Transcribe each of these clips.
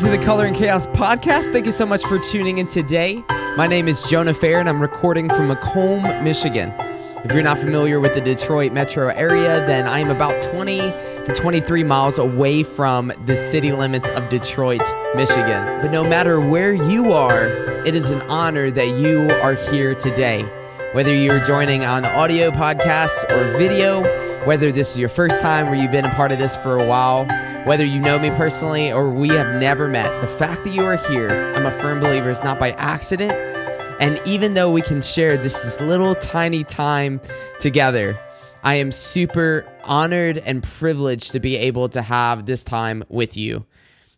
To the Color and Chaos podcast. Thank you so much for tuning in today. My name is Jonah Fair and I'm recording from Macomb, Michigan. If you're not familiar with the Detroit metro area, then I am about 20 to 23 miles away from the city limits of Detroit, Michigan. But no matter where you are, it is an honor that you are here today. Whether you're joining on audio podcast or video, whether this is your first time or you've been a part of this for a while, whether you know me personally or we have never met, the fact that you are here, I'm a firm believer, is not by accident. And even though we can share this, this little tiny time together, I am super honored and privileged to be able to have this time with you.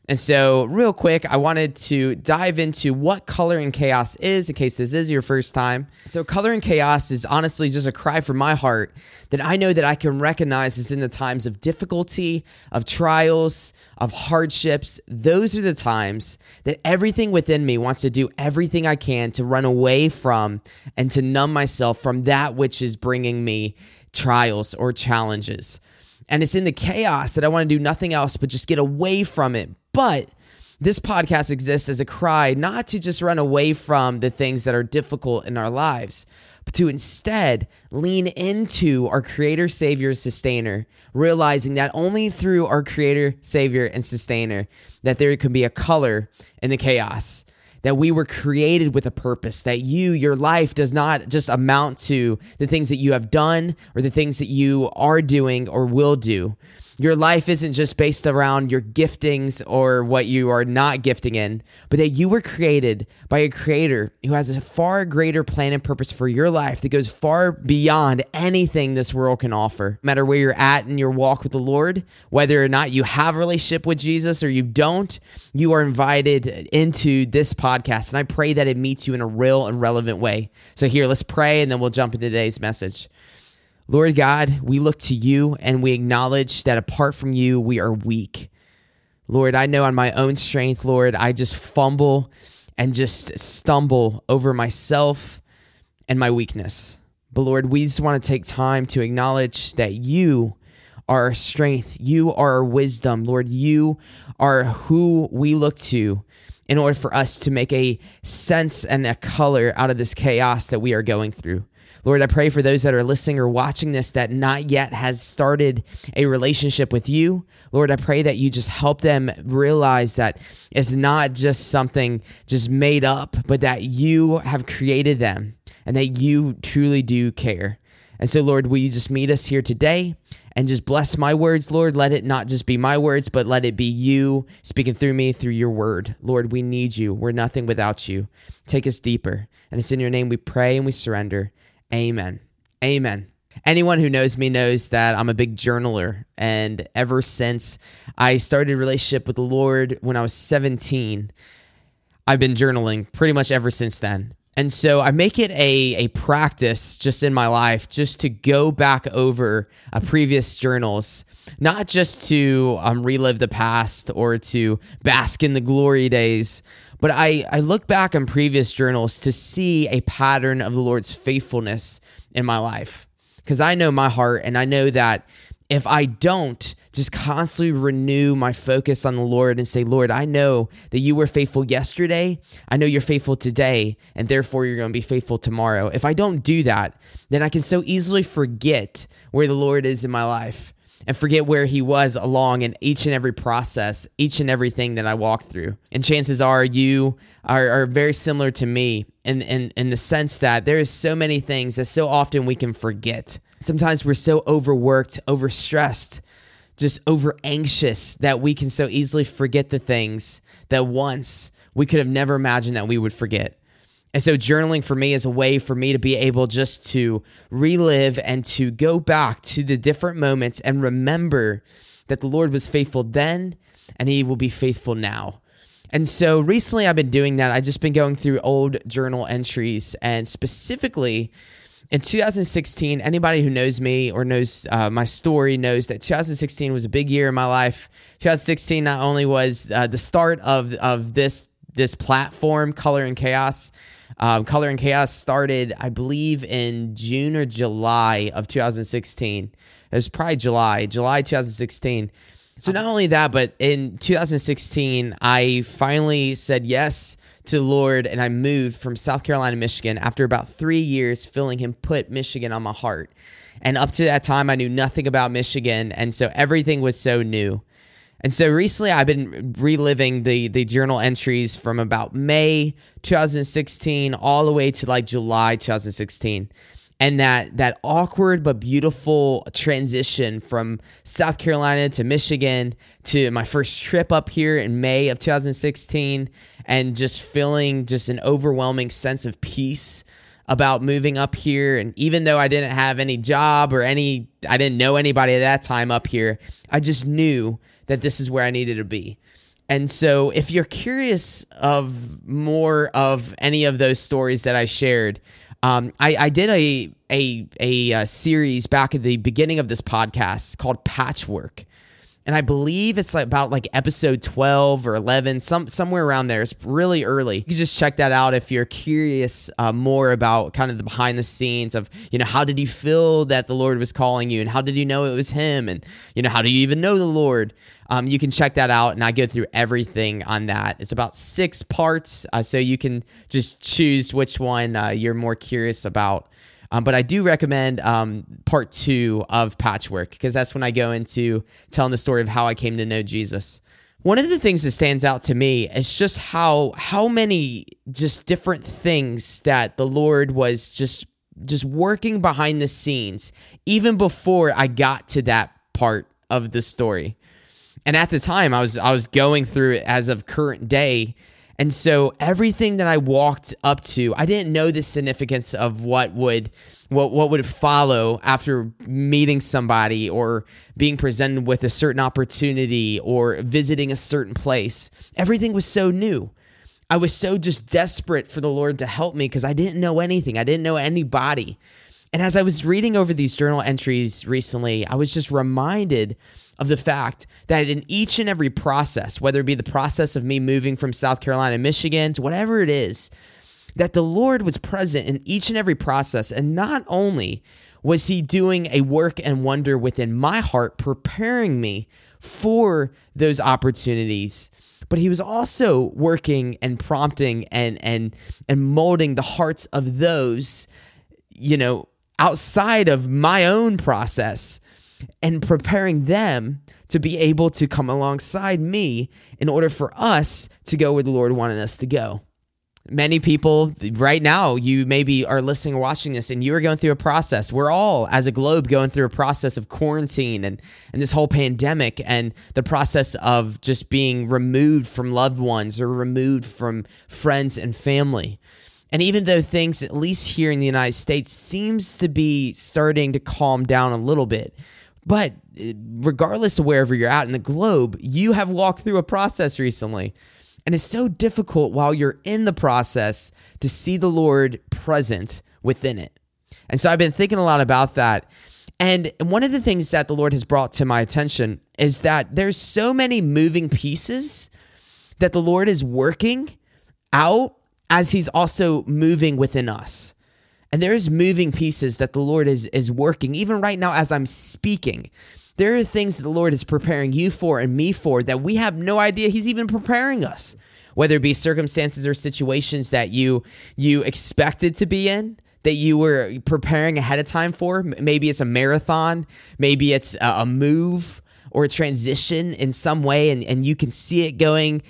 And so, real quick, I wanted to dive into what Color and Chaos is in case this is your first time. So, Color and Chaos is honestly just a cry from my heart that I know that I can recognize is in the times of difficulty, of trials, of hardships. Those are the times that everything within me wants to do everything I can to run away from and to numb myself from that which is bringing me trials or challenges. And it's in the chaos that I want to do nothing else but just get away from it. But this podcast exists as a cry not to just run away from the things that are difficult in our lives, but to instead lean into our Creator, Savior, Sustainer, realizing that only through our Creator, Savior, and Sustainer that there can be a color in the chaos that we were created with a purpose, that you, your life does not just amount to the things that you have done or the things that you are doing or will do, your life isn't just based around your giftings or what you are not gifting in, but that you were created by a creator who has a far greater plan and purpose for your life that goes far beyond anything this world can offer. No matter where you're at in your walk with the Lord, whether or not you have a relationship with Jesus or you don't, you are invited into this podcast. And I pray that it meets you in a real and relevant way. So, here, let's pray and then we'll jump into today's message. Lord God, we look to you and we acknowledge that apart from you, we are weak. Lord, I know on my own strength, Lord, I just fumble and just stumble over myself and my weakness. But Lord, we just want to take time to acknowledge that you are our strength. You are our wisdom. Lord, you are who we look to in order for us to make a sense and a color out of this chaos that we are going through. Lord, I pray for those that are listening or watching this that not yet has started a relationship with you. Lord, I pray that you just help them realize that it's not just something just made up, but that you have created them and that you truly do care. And so, Lord, will you just meet us here today and just bless my words, Lord? Let it not just be my words, but let it be you speaking through me through your word. Lord, we need you. We're nothing without you. Take us deeper. And it's in your name we pray and we surrender. Amen. Amen. Anyone who knows me knows that I'm a big journaler. And ever since I started a relationship with the Lord when I was 17, I've been journaling pretty much ever since then. And so I make it a, a practice just in my life just to go back over uh, previous journals, not just to um, relive the past or to bask in the glory days, but I, I look back on previous journals to see a pattern of the Lord's faithfulness in my life. Because I know my heart and I know that if I don't just constantly renew my focus on the Lord and say, Lord, I know that you were faithful yesterday. I know you're faithful today, and therefore you're going to be faithful tomorrow. If I don't do that, then I can so easily forget where the Lord is in my life and forget where he was along in each and every process, each and everything that I walked through. And chances are you are, are very similar to me in, in, in the sense that there is so many things that so often we can forget. Sometimes we're so overworked, overstressed, just over anxious that we can so easily forget the things that once we could have never imagined that we would forget. And so journaling for me is a way for me to be able just to relive and to go back to the different moments and remember that the Lord was faithful then and he will be faithful now. And so recently I've been doing that. I've just been going through old journal entries and specifically in 2016, anybody who knows me or knows uh, my story knows that 2016 was a big year in my life. 2016 not only was uh, the start of, of this this platform, Color and Chaos, um, Color and Chaos started, I believe, in June or July of 2016. It was probably July, July 2016. So not only that, but in 2016, I finally said yes to Lord and I moved from South Carolina, Michigan after about three years feeling Him put Michigan on my heart. And up to that time, I knew nothing about Michigan. And so everything was so new. And so recently, I've been reliving the the journal entries from about May 2016 all the way to like July 2016, and that that awkward but beautiful transition from South Carolina to Michigan to my first trip up here in May of 2016, and just feeling just an overwhelming sense of peace about moving up here. And even though I didn't have any job or any I didn't know anybody at that time up here I just knew that this is where I needed to be. And so, if you're curious of more of any of those stories that I shared, um, I, I, did a, a, a a series back at the beginning of this podcast called Patchwork, and I believe it's like about like episode 12 or 11, some somewhere around there. It's really early. You can just check that out if you're curious uh, more about kind of the behind the scenes of, you know, how did you feel that the Lord was calling you and how did you know it was him and, you know, how do you even know the Lord? Um, you can check that out and I go through everything on that. It's about six parts, uh, so you can just choose which one uh, you're more curious about. Um, but I do recommend um, part two of Patchwork because that's when I go into telling the story of how I came to know Jesus. One of the things that stands out to me is just how how many just different things that the Lord was just just working behind the scenes even before I got to that part of the story. And at the time I was I was going through it as of current day and so everything that I walked up to, I didn't know the significance of what would what what would follow after meeting somebody or being presented with a certain opportunity or visiting a certain place. Everything was so new. I was so just desperate for the Lord to help me because I didn't know anything. I didn't know anybody. And as I was reading over these journal entries recently, I was just reminded of the fact that in each and every process, whether it be the process of me moving from South Carolina, Michigan to whatever it is, that the Lord was present in each and every process. And not only was He doing a work and wonder within my heart, preparing me for those opportunities, but He was also working and prompting and and and molding the hearts of those, you know, outside of my own process and preparing them to be able to come alongside me in order for us to go where the Lord wanted us to go. Many people right now, you maybe are listening or watching this and you are going through a process. We're all, as a globe, going through a process of quarantine and, and this whole pandemic and the process of just being removed from loved ones or removed from friends and family. And even though things, at least here in the United States, seems to be starting to calm down a little bit, but uh, regardless of wherever you're at in the globe, you have walked through a process recently. And it's so difficult while you're in the process to see the Lord present within it. And so I've been thinking a lot about that. And one of the things that the Lord has brought to my attention is that there's so many moving pieces that the Lord is working out as he's also moving within us. And there is moving pieces that the Lord is is working even right now as I'm speaking. There are things that the Lord is preparing you for and me for that we have no idea he's even preparing us. Whether it be circumstances or situations that you you expected to be in, that you were preparing ahead of time for. Maybe it's a marathon, maybe it's a move or a transition in some way and, and you can see it going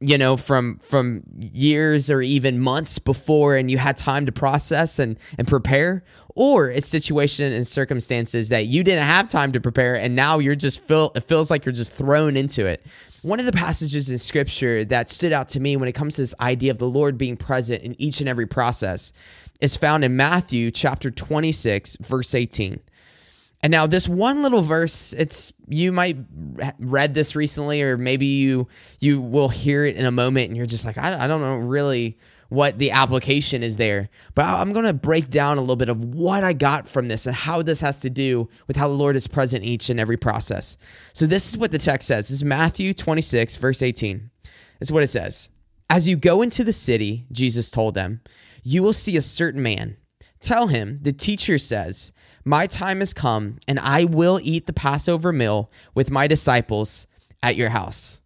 you know from from years or even months before and you had time to process and and prepare or a situation and circumstances that you didn't have time to prepare and now you're just feel it feels like you're just thrown into it. One of the passages in scripture that stood out to me when it comes to this idea of the lord being present in each and every process is found in matthew chapter 26 verse 18 and now this one little verse, it's you might read this recently, or maybe you you will hear it in a moment, and you're just like, I, I don't know really what the application is there. But I'm going to break down a little bit of what I got from this and how this has to do with how the Lord is present each and every process. So this is what the text says. This is Matthew 26, verse 18. This is what it says. As you go into the city, Jesus told them, you will see a certain man. Tell him, the teacher says, My time has come, and I will eat the Passover meal with my disciples at your house.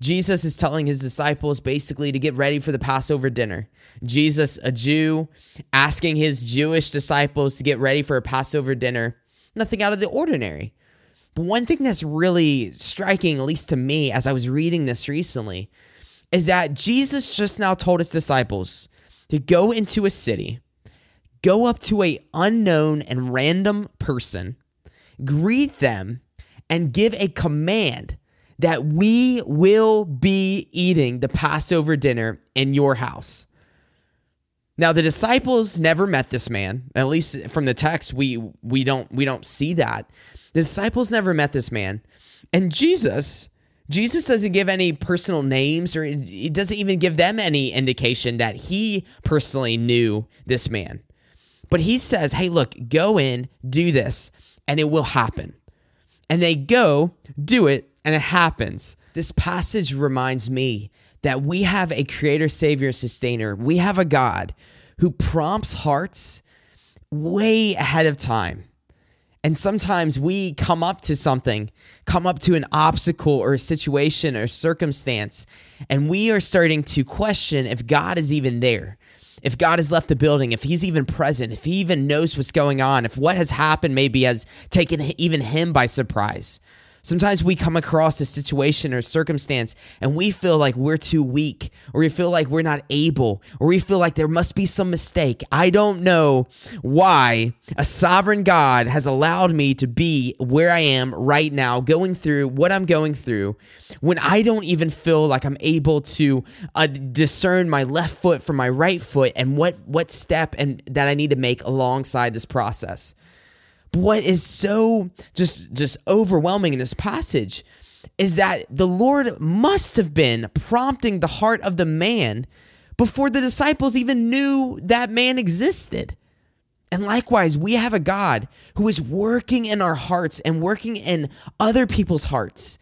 Jesus is telling his disciples basically to get ready for the Passover dinner. Jesus, a Jew, asking his Jewish disciples to get ready for a Passover dinner. Nothing out of the ordinary. But one thing that's really striking, at least to me, as I was reading this recently, is that Jesus just now told his disciples to go into a city, go up to a unknown and random person, greet them, and give a command that we will be eating the Passover dinner in your house. Now the disciples never met this man. At least from the text we we don't we don't see that. The disciples never met this man. And Jesus Jesus doesn't give any personal names or he doesn't even give them any indication that he personally knew this man. But he says, "Hey, look, go in, do this, and it will happen." And they go, do it, and it happens. This passage reminds me that we have a creator, savior, sustainer. We have a God who prompts hearts way ahead of time. And sometimes we come up to something, come up to an obstacle or a situation or circumstance, and we are starting to question if God is even there, if God has left the building, if He's even present, if He even knows what's going on, if what has happened maybe has taken even Him by surprise. Sometimes we come across a situation or circumstance and we feel like we're too weak, or we feel like we're not able, or we feel like there must be some mistake. I don't know why a sovereign God has allowed me to be where I am right now, going through what I'm going through, when I don't even feel like I'm able to uh, discern my left foot from my right foot and what what step and that I need to make alongside this process. But what is so just just overwhelming in this passage is that the Lord must have been prompting the heart of the man before the disciples even knew that man existed. And likewise, we have a God who is working in our hearts and working in other people's hearts.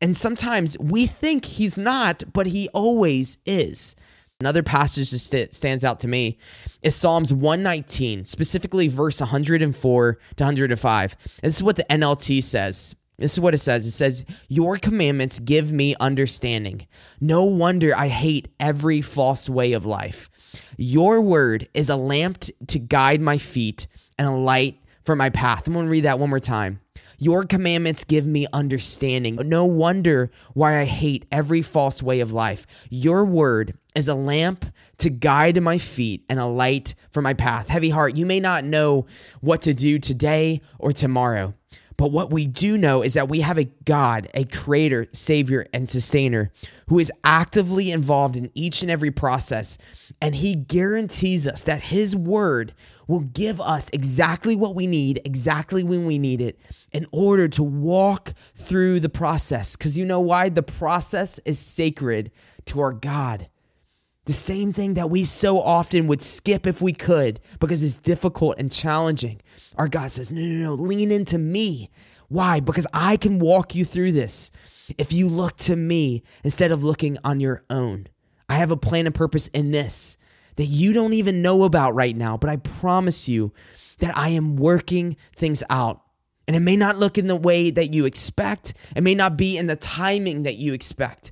And sometimes we think he's not, but he always is. Another passage that stands out to me is Psalms 119, specifically verse 104 to 105. And this is what the NLT says. This is what it says. It says, Your commandments give me understanding. No wonder I hate every false way of life. Your word is a lamp to guide my feet and a light for my path. I'm going to read that one more time. Your commandments give me understanding. No wonder why I hate every false way of life. Your word is a lamp to guide my feet and a light for my path. Heavy heart, you may not know what to do today or tomorrow. But what we do know is that we have a God, a creator, savior, and sustainer who is actively involved in each and every process. And he guarantees us that his word will give us exactly what we need, exactly when we need it, in order to walk through the process. Because you know why? The process is sacred to our God. The same thing that we so often would skip if we could because it's difficult and challenging. Our God says, no, no, no, lean into me. Why? Because I can walk you through this if you look to me instead of looking on your own. I have a plan and purpose in this that you don't even know about right now, but I promise you that I am working things out. And it may not look in the way that you expect, it may not be in the timing that you expect,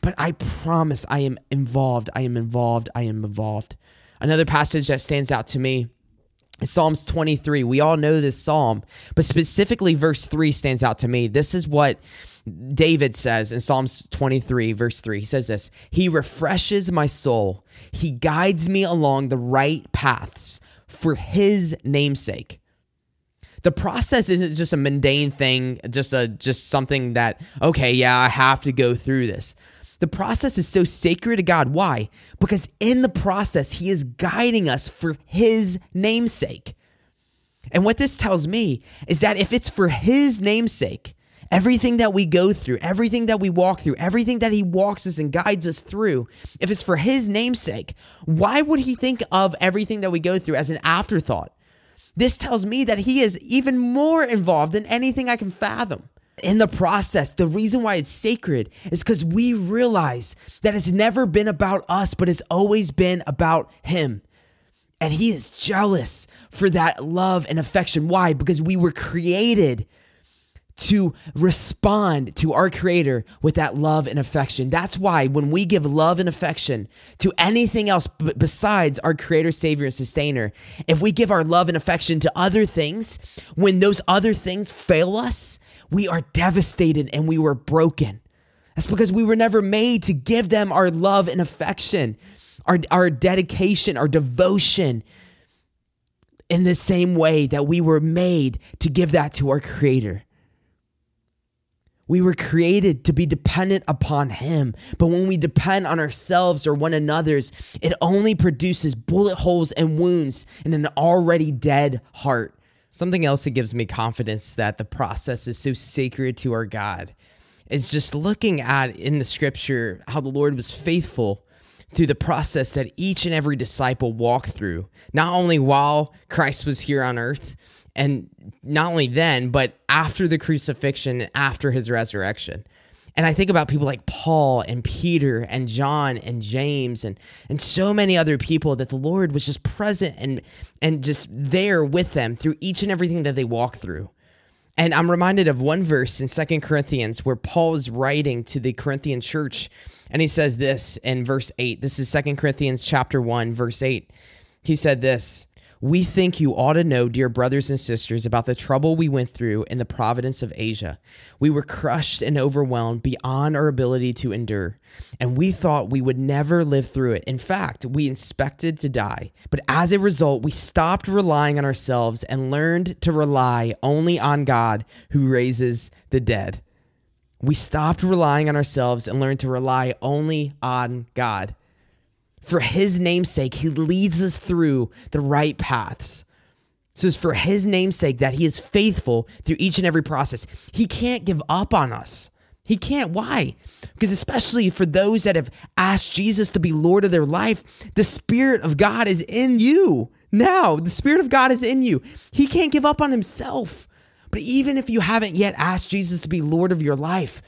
but I promise I am involved. I am involved. I am involved. Another passage that stands out to me is Psalms 23. We all know this psalm, but specifically verse 3 stands out to me. This is what David says in Psalms 23, verse 3. He says this He refreshes my soul, He guides me along the right paths for His namesake the process isn't just a mundane thing just a just something that okay yeah i have to go through this the process is so sacred to God. Why? Because in the process, He is guiding us for His namesake. And what this tells me is that if it's for His namesake, everything that we go through, everything that we walk through, everything that He walks us and guides us through, if it's for His namesake, why would He think of everything that we go through as an afterthought? This tells me that He is even more involved than anything I can fathom in the process, the reason why it's sacred is because we realize that it's never been about us, but it's always been about Him. And he is jealous for that love and affection. Why? Because we were created to respond to our creator with that love and affection. That's why when we give love and affection to anything else b- besides our creator, savior, and sustainer, if we give our love and affection to other things, when those other things fail us, we are devastated and we were broken. That's because we were never made to give them our love and affection, our, our dedication, our devotion in the same way that we were made to give that to our creator. We were created to be dependent upon Him. But when we depend on ourselves or one another's, it only produces bullet holes and wounds in an already dead heart. Something else that gives me confidence that the process is so sacred to our God is just looking at in the scripture how the Lord was faithful through the process that each and every disciple walked through, not only while Christ was here on earth, and not only then, but after the crucifixion, after his resurrection. And I think about people like Paul and Peter and John and James and and so many other people that the Lord was just present and and just there with them through each and everything that they walk through. And I'm reminded of one verse in Second Corinthians where Paul is writing to the Corinthian church and he says this in verse 8. This is Second Corinthians chapter 1 verse 8. He said this, we think you ought to know, dear brothers and sisters, about the trouble we went through in the province of Asia. We were crushed and overwhelmed beyond our ability to endure, and we thought we would never live through it. In fact, we expected to die. But as a result, we stopped relying on ourselves and learned to rely only on God who raises the dead. We stopped relying on ourselves and learned to rely only on God for his namesake, he leads us through the right paths. So it's for his namesake that he is faithful through each and every process. He can't give up on us. He can't. Why? Because especially for those that have asked Jesus to be Lord of their life, the Spirit of God is in you now. The Spirit of God is in you. He can't give up on himself. But even if you haven't yet asked Jesus to be Lord of your life,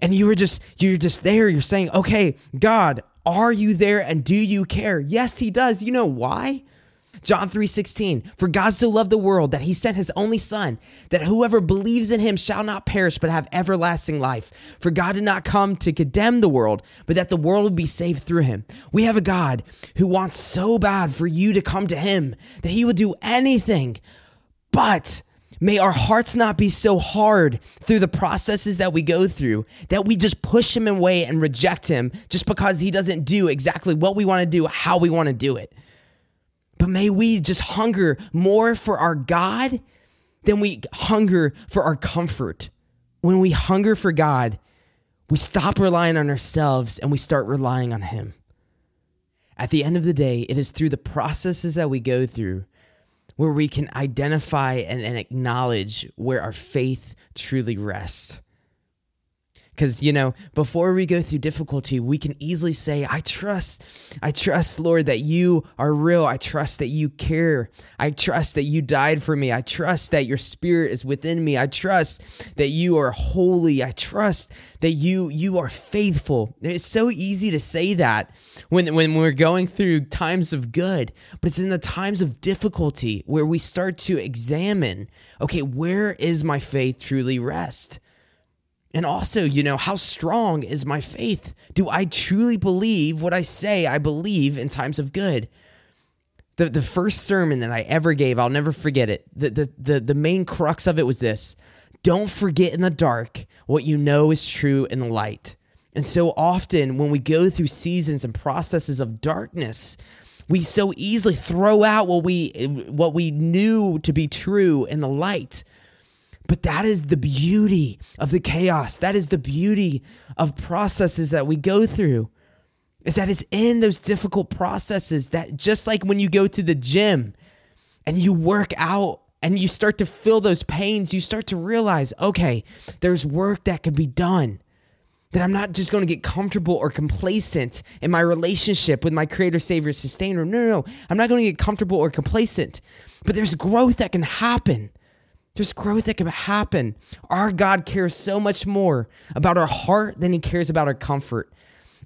and you were just you're just there, you're saying, okay, God, are you there and do you care? Yes, he does. You know why? John 3:16 For God so loved the world that he sent his only son that whoever believes in him shall not perish but have everlasting life. For God did not come to condemn the world but that the world would be saved through him. We have a God who wants so bad for you to come to him that he would do anything. But May our hearts not be so hard through the processes that we go through that we just push him away and reject him just because he doesn't do exactly what we want to do, how we want to do it. But may we just hunger more for our God than we hunger for our comfort. When we hunger for God, we stop relying on ourselves and we start relying on Him. At the end of the day, it is through the processes that we go through where we can identify and, and acknowledge where our faith truly rests. Because, you know, before we go through difficulty, we can easily say, I trust, I trust, Lord, that you are real. I trust that you care. I trust that you died for me. I trust that your spirit is within me. I trust that you are holy. I trust that you you are faithful. It's so easy to say that when, when we're going through times of good, but it's in the times of difficulty where we start to examine, okay, where is my faith truly rest? And also, you know, how strong is my faith? Do I truly believe what I say I believe in times of good? The, the first sermon that I ever gave, I'll never forget it. The, the, the, the main crux of it was this Don't forget in the dark what you know is true in the light. And so often, when we go through seasons and processes of darkness, we so easily throw out what we what we knew to be true in the light but that is the beauty of the chaos. That is the beauty of processes that we go through. Is that it's in those difficult processes that just like when you go to the gym and you work out and you start to feel those pains, you start to realize, okay, there's work that can be done. That I'm not just going to get comfortable or complacent in my relationship with my creator, savior, sustainer. No, no, no. I'm not going to get comfortable or complacent. But there's growth that can happen. There's growth that can happen. Our God cares so much more about our heart than he cares about our comfort.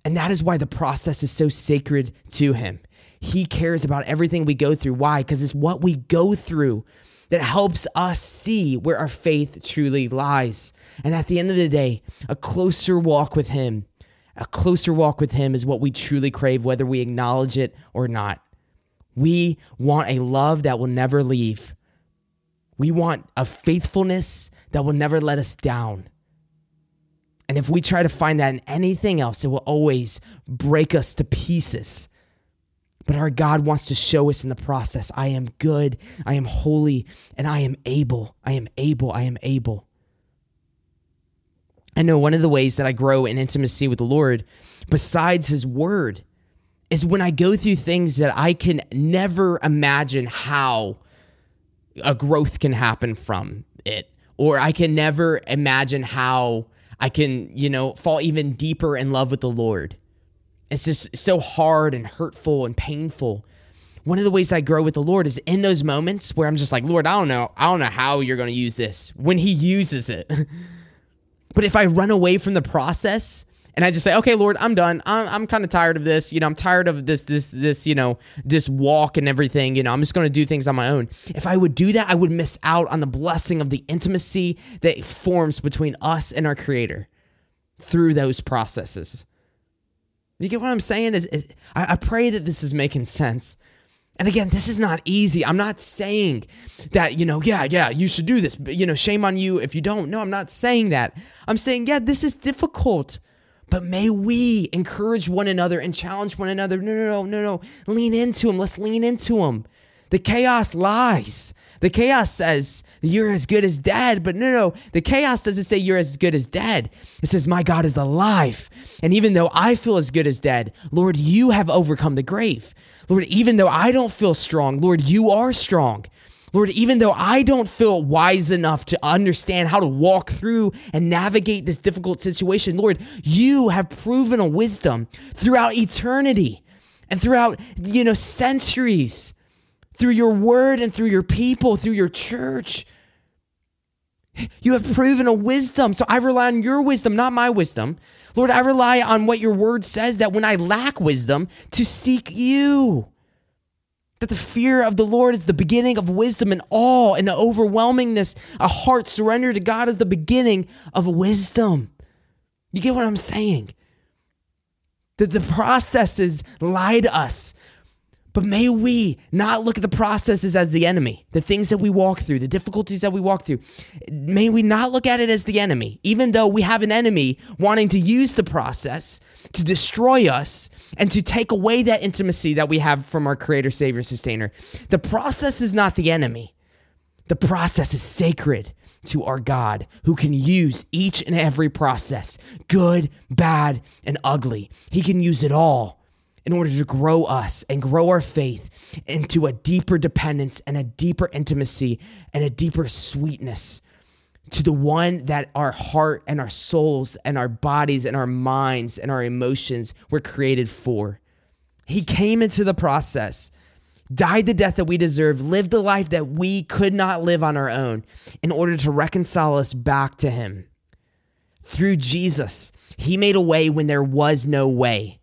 And that is why the process is so sacred to him. He cares about everything we go through. Why? Because it's what we go through that helps us see where our faith truly lies. And at the end of the day, a closer walk with Him, a closer walk with Him is what we truly crave, whether we acknowledge it or not. We want a love that will never leave. We want a faithfulness that will never let us down. And if we try to find that in anything else, it will always break us to pieces. But our God wants to show us in the process I am good, I am holy, and I am able. I am able. I am able. I know one of the ways that I grow in intimacy with the Lord, besides His Word, is when I go through things that I can never imagine how a growth can happen from it, or I can never imagine how I can, you know, fall even deeper in love with the Lord. It's just so hard and hurtful and painful. One of the ways I grow with the Lord is in those moments where I'm just like, Lord, I don't know. I don't know how you're going to use this when He uses it. but if I run away from the process, and I just say, okay, Lord, I'm done. I'm, I'm kind of tired of this. You know, I'm tired of this, this, this, you know, this walk and everything. You know, I'm just going to do things on my own. If I would do that, I would miss out on the blessing of the intimacy that forms between us and our Creator through those processes. You get what I'm saying? Is, is I, I pray that this is making sense. And again, this is not easy. I'm not saying that, you know, yeah, yeah, you should do this. But, you know, shame on you if you don't. No, I'm not saying that. I'm saying, yeah, this is difficult. But may we encourage one another and challenge one another. No, no, no, no, no. Lean into him. Let's lean into him. The chaos lies. The chaos says you're as good as dead, but no, no, the chaos doesn't say you're as good as dead. It says, My God is alive. And even though I feel as good as dead, Lord, you have overcome the grave. Lord, even though I don't feel strong, Lord, you are strong. Lord, even though I don't feel wise enough to understand how to walk through and navigate this difficult situation, Lord, you have proven a wisdom throughout eternity and throughout, you know, centuries through your word and through your people, through your church. You have proven a wisdom. So I rely on your wisdom, not my wisdom. Lord, I rely on what your word says that when I lack wisdom, to seek you. That the fear of the Lord is the beginning of wisdom and awe and the overwhelmingness. A heart surrendered to God is the beginning of wisdom. You get what I'm saying? That the processes lie to us but may we not look at the processes as the enemy, the things that we walk through, the difficulties that we walk through. May we not look at it as the enemy, even though we have an enemy wanting to use the process to destroy us and to take away that intimacy that we have from our Creator, Savior, Sustainer. The process is not the enemy, the process is sacred to our God who can use each and every process, good, bad, and ugly. He can use it all in order to grow us and grow our faith into a deeper dependence and a deeper intimacy and a deeper sweetness to the one that our heart and our souls and our bodies and our minds and our emotions were created for. He came into the process, died the death that we deserve, lived the life that we could not live on our own in order to reconcile us back to Him. Through Jesus, He made a way when there was no way.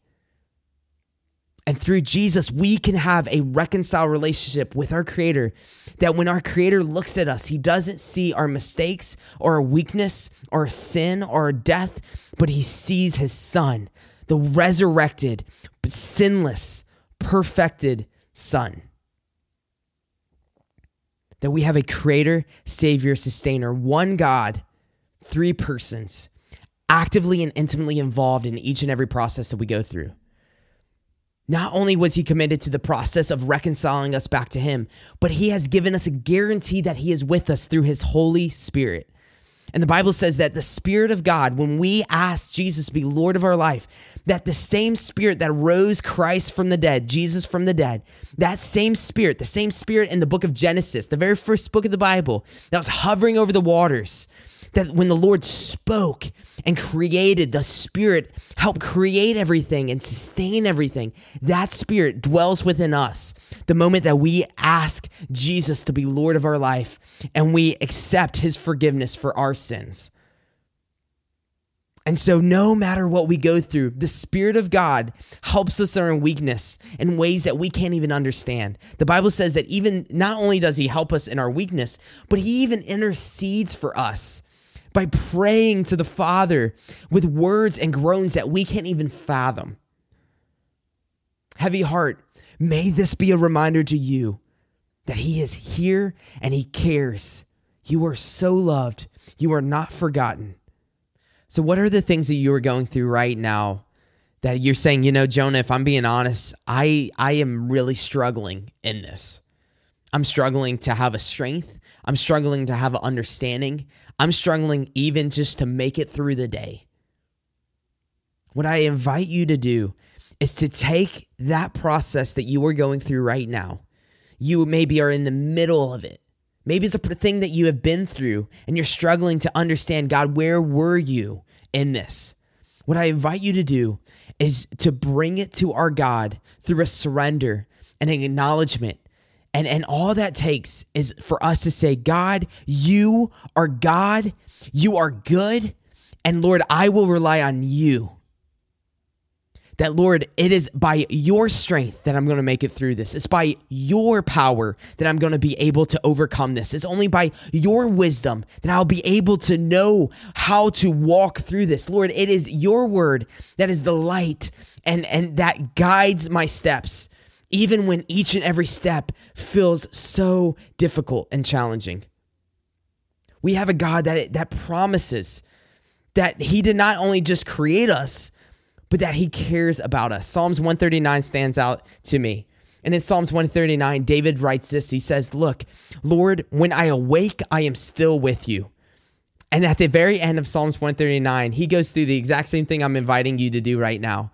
And through Jesus, we can have a reconciled relationship with our Creator. That when our Creator looks at us, He doesn't see our mistakes or our weakness or our sin or our death, but He sees His Son, the resurrected, sinless, perfected Son. That we have a Creator, Savior, Sustainer, one God, three persons, actively and intimately involved in each and every process that we go through. Not only was he committed to the process of reconciling us back to him, but he has given us a guarantee that he is with us through his Holy Spirit. And the Bible says that the Spirit of God, when we ask Jesus to be Lord of our life, that the same Spirit that rose Christ from the dead, Jesus from the dead, that same Spirit, the same Spirit in the book of Genesis, the very first book of the Bible, that was hovering over the waters, that when the Lord spoke and created, the Spirit helped create everything and sustain everything. That Spirit dwells within us the moment that we ask Jesus to be Lord of our life and we accept His forgiveness for our sins. And so, no matter what we go through, the Spirit of God helps us in our weakness in ways that we can't even understand. The Bible says that even not only does He help us in our weakness, but He even intercedes for us by praying to the Father with words and groans that we can't even fathom. Heavy heart, may this be a reminder to you that He is here and He cares. You are so loved, you are not forgotten. So, what are the things that you are going through right now that you're saying, you know, Jonah, if I'm being honest, I, I am really struggling in this. I'm struggling to have a strength. I'm struggling to have an understanding. I'm struggling even just to make it through the day. What I invite you to do is to take that process that you are going through right now. You maybe are in the middle of it. Maybe it's a thing that you have been through and you're struggling to understand God, where were you in this? What I invite you to do is to bring it to our God through a surrender and an acknowledgement. And, and all that takes is for us to say, God, you are God, you are good, and Lord, I will rely on you that, Lord, it is by your strength that I'm going to make it through this. It's by your power that I'm going to be able to overcome this. It's only by your wisdom that I'll be able to know how to walk through this. Lord, it is your word that is the light and, and that guides my steps, even when each and every step feels so difficult and challenging. We have a God that, that promises that He did not only just create us, but that he cares about us. Psalms 139 stands out to me. And in Psalms 139, David writes this He says, Look, Lord, when I awake, I am still with you. And at the very end of Psalms 139, he goes through the exact same thing I'm inviting you to do right now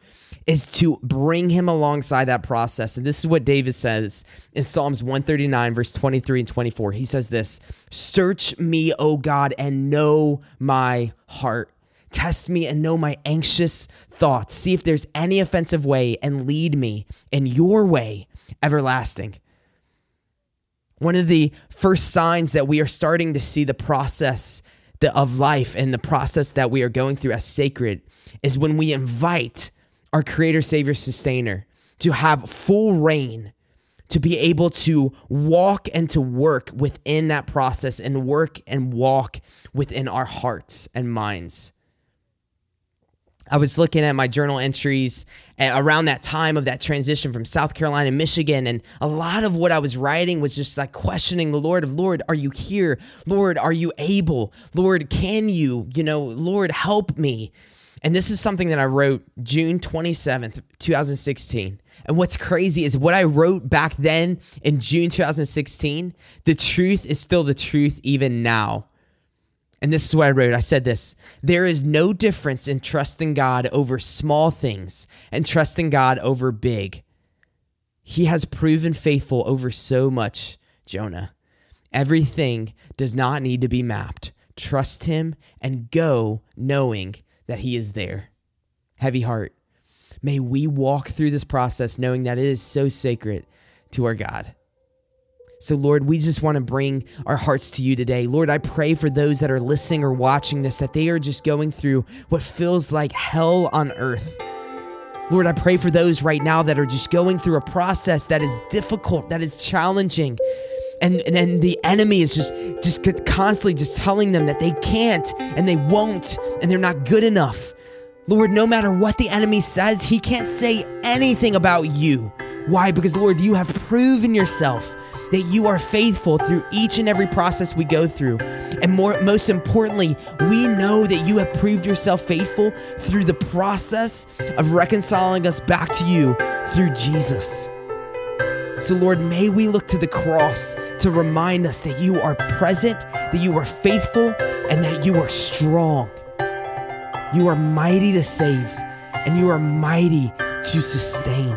is to bring him alongside that process. And this is what David says in Psalms 139, verse 23 and 24. He says this Search me, O God, and know my heart. Test me and know my anxious thoughts. See if there's any offensive way and lead me in your way everlasting. One of the first signs that we are starting to see the process of life and the process that we are going through as sacred is when we invite our Creator, Savior, Sustainer to have full reign, to be able to walk and to work within that process and work and walk within our hearts and minds. I was looking at my journal entries around that time of that transition from South Carolina to Michigan. And a lot of what I was writing was just like questioning the Lord of Lord, are you here? Lord, are you able? Lord, can you? You know, Lord, help me. And this is something that I wrote June 27th, 2016. And what's crazy is what I wrote back then in June 2016, the truth is still the truth even now. And this is what I wrote. I said this There is no difference in trusting God over small things and trusting God over big. He has proven faithful over so much, Jonah. Everything does not need to be mapped. Trust Him and go knowing that He is there. Heavy heart. May we walk through this process knowing that it is so sacred to our God. So, Lord, we just want to bring our hearts to you today. Lord, I pray for those that are listening or watching this that they are just going through what feels like hell on earth. Lord, I pray for those right now that are just going through a process that is difficult, that is challenging. And, and then the enemy is just just constantly just telling them that they can't and they won't and they're not good enough. Lord, no matter what the enemy says, he can't say anything about you. Why? Because Lord, you have proven yourself that you are faithful through each and every process we go through. And more most importantly, we know that you have proved yourself faithful through the process of reconciling us back to you through Jesus. So, Lord, may we look to the cross to remind us that you are present, that you are faithful, and that you are strong. You are mighty to save, and you are mighty to sustain.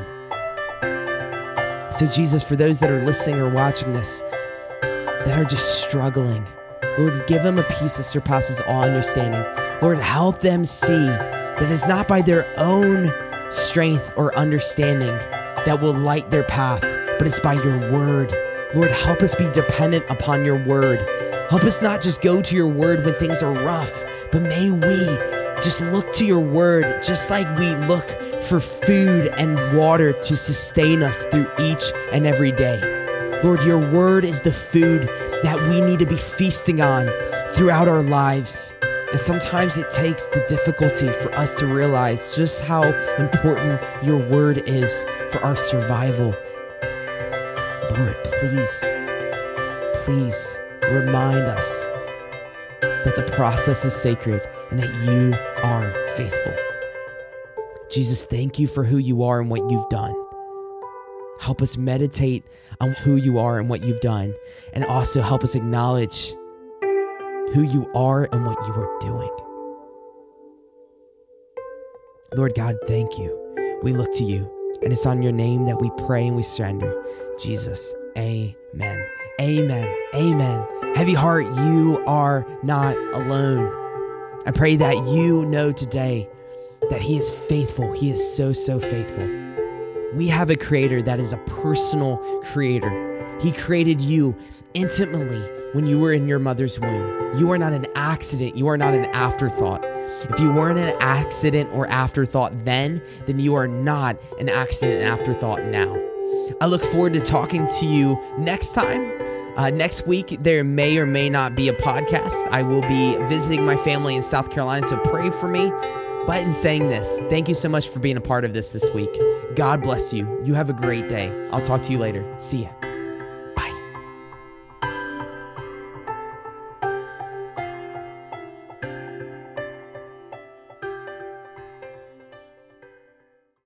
So, Jesus, for those that are listening or watching this that are just struggling, Lord, give them a peace that surpasses all understanding. Lord, help them see that it's not by their own strength or understanding that will light their path, but it's by your word. Lord, help us be dependent upon your word. Help us not just go to your word when things are rough, but may we just look to your word, just like we look for food and water to sustain us through each and every day. Lord, your word is the food that we need to be feasting on throughout our lives. And sometimes it takes the difficulty for us to realize just how important your word is for our survival. Please, please remind us that the process is sacred and that you are faithful. Jesus, thank you for who you are and what you've done. Help us meditate on who you are and what you've done, and also help us acknowledge who you are and what you are doing. Lord God, thank you. We look to you, and it's on your name that we pray and we surrender. Jesus, amen. Amen. Amen. Heavy heart, you are not alone. I pray that you know today that He is faithful. He is so, so faithful. We have a creator that is a personal creator. He created you intimately when you were in your mother's womb. You are not an accident, you are not an afterthought. If you weren't an accident or afterthought then, then you are not an accident and afterthought now. I look forward to talking to you next time. Uh, next week, there may or may not be a podcast. I will be visiting my family in South Carolina, so pray for me. But in saying this, thank you so much for being a part of this this week. God bless you. You have a great day. I'll talk to you later. See ya.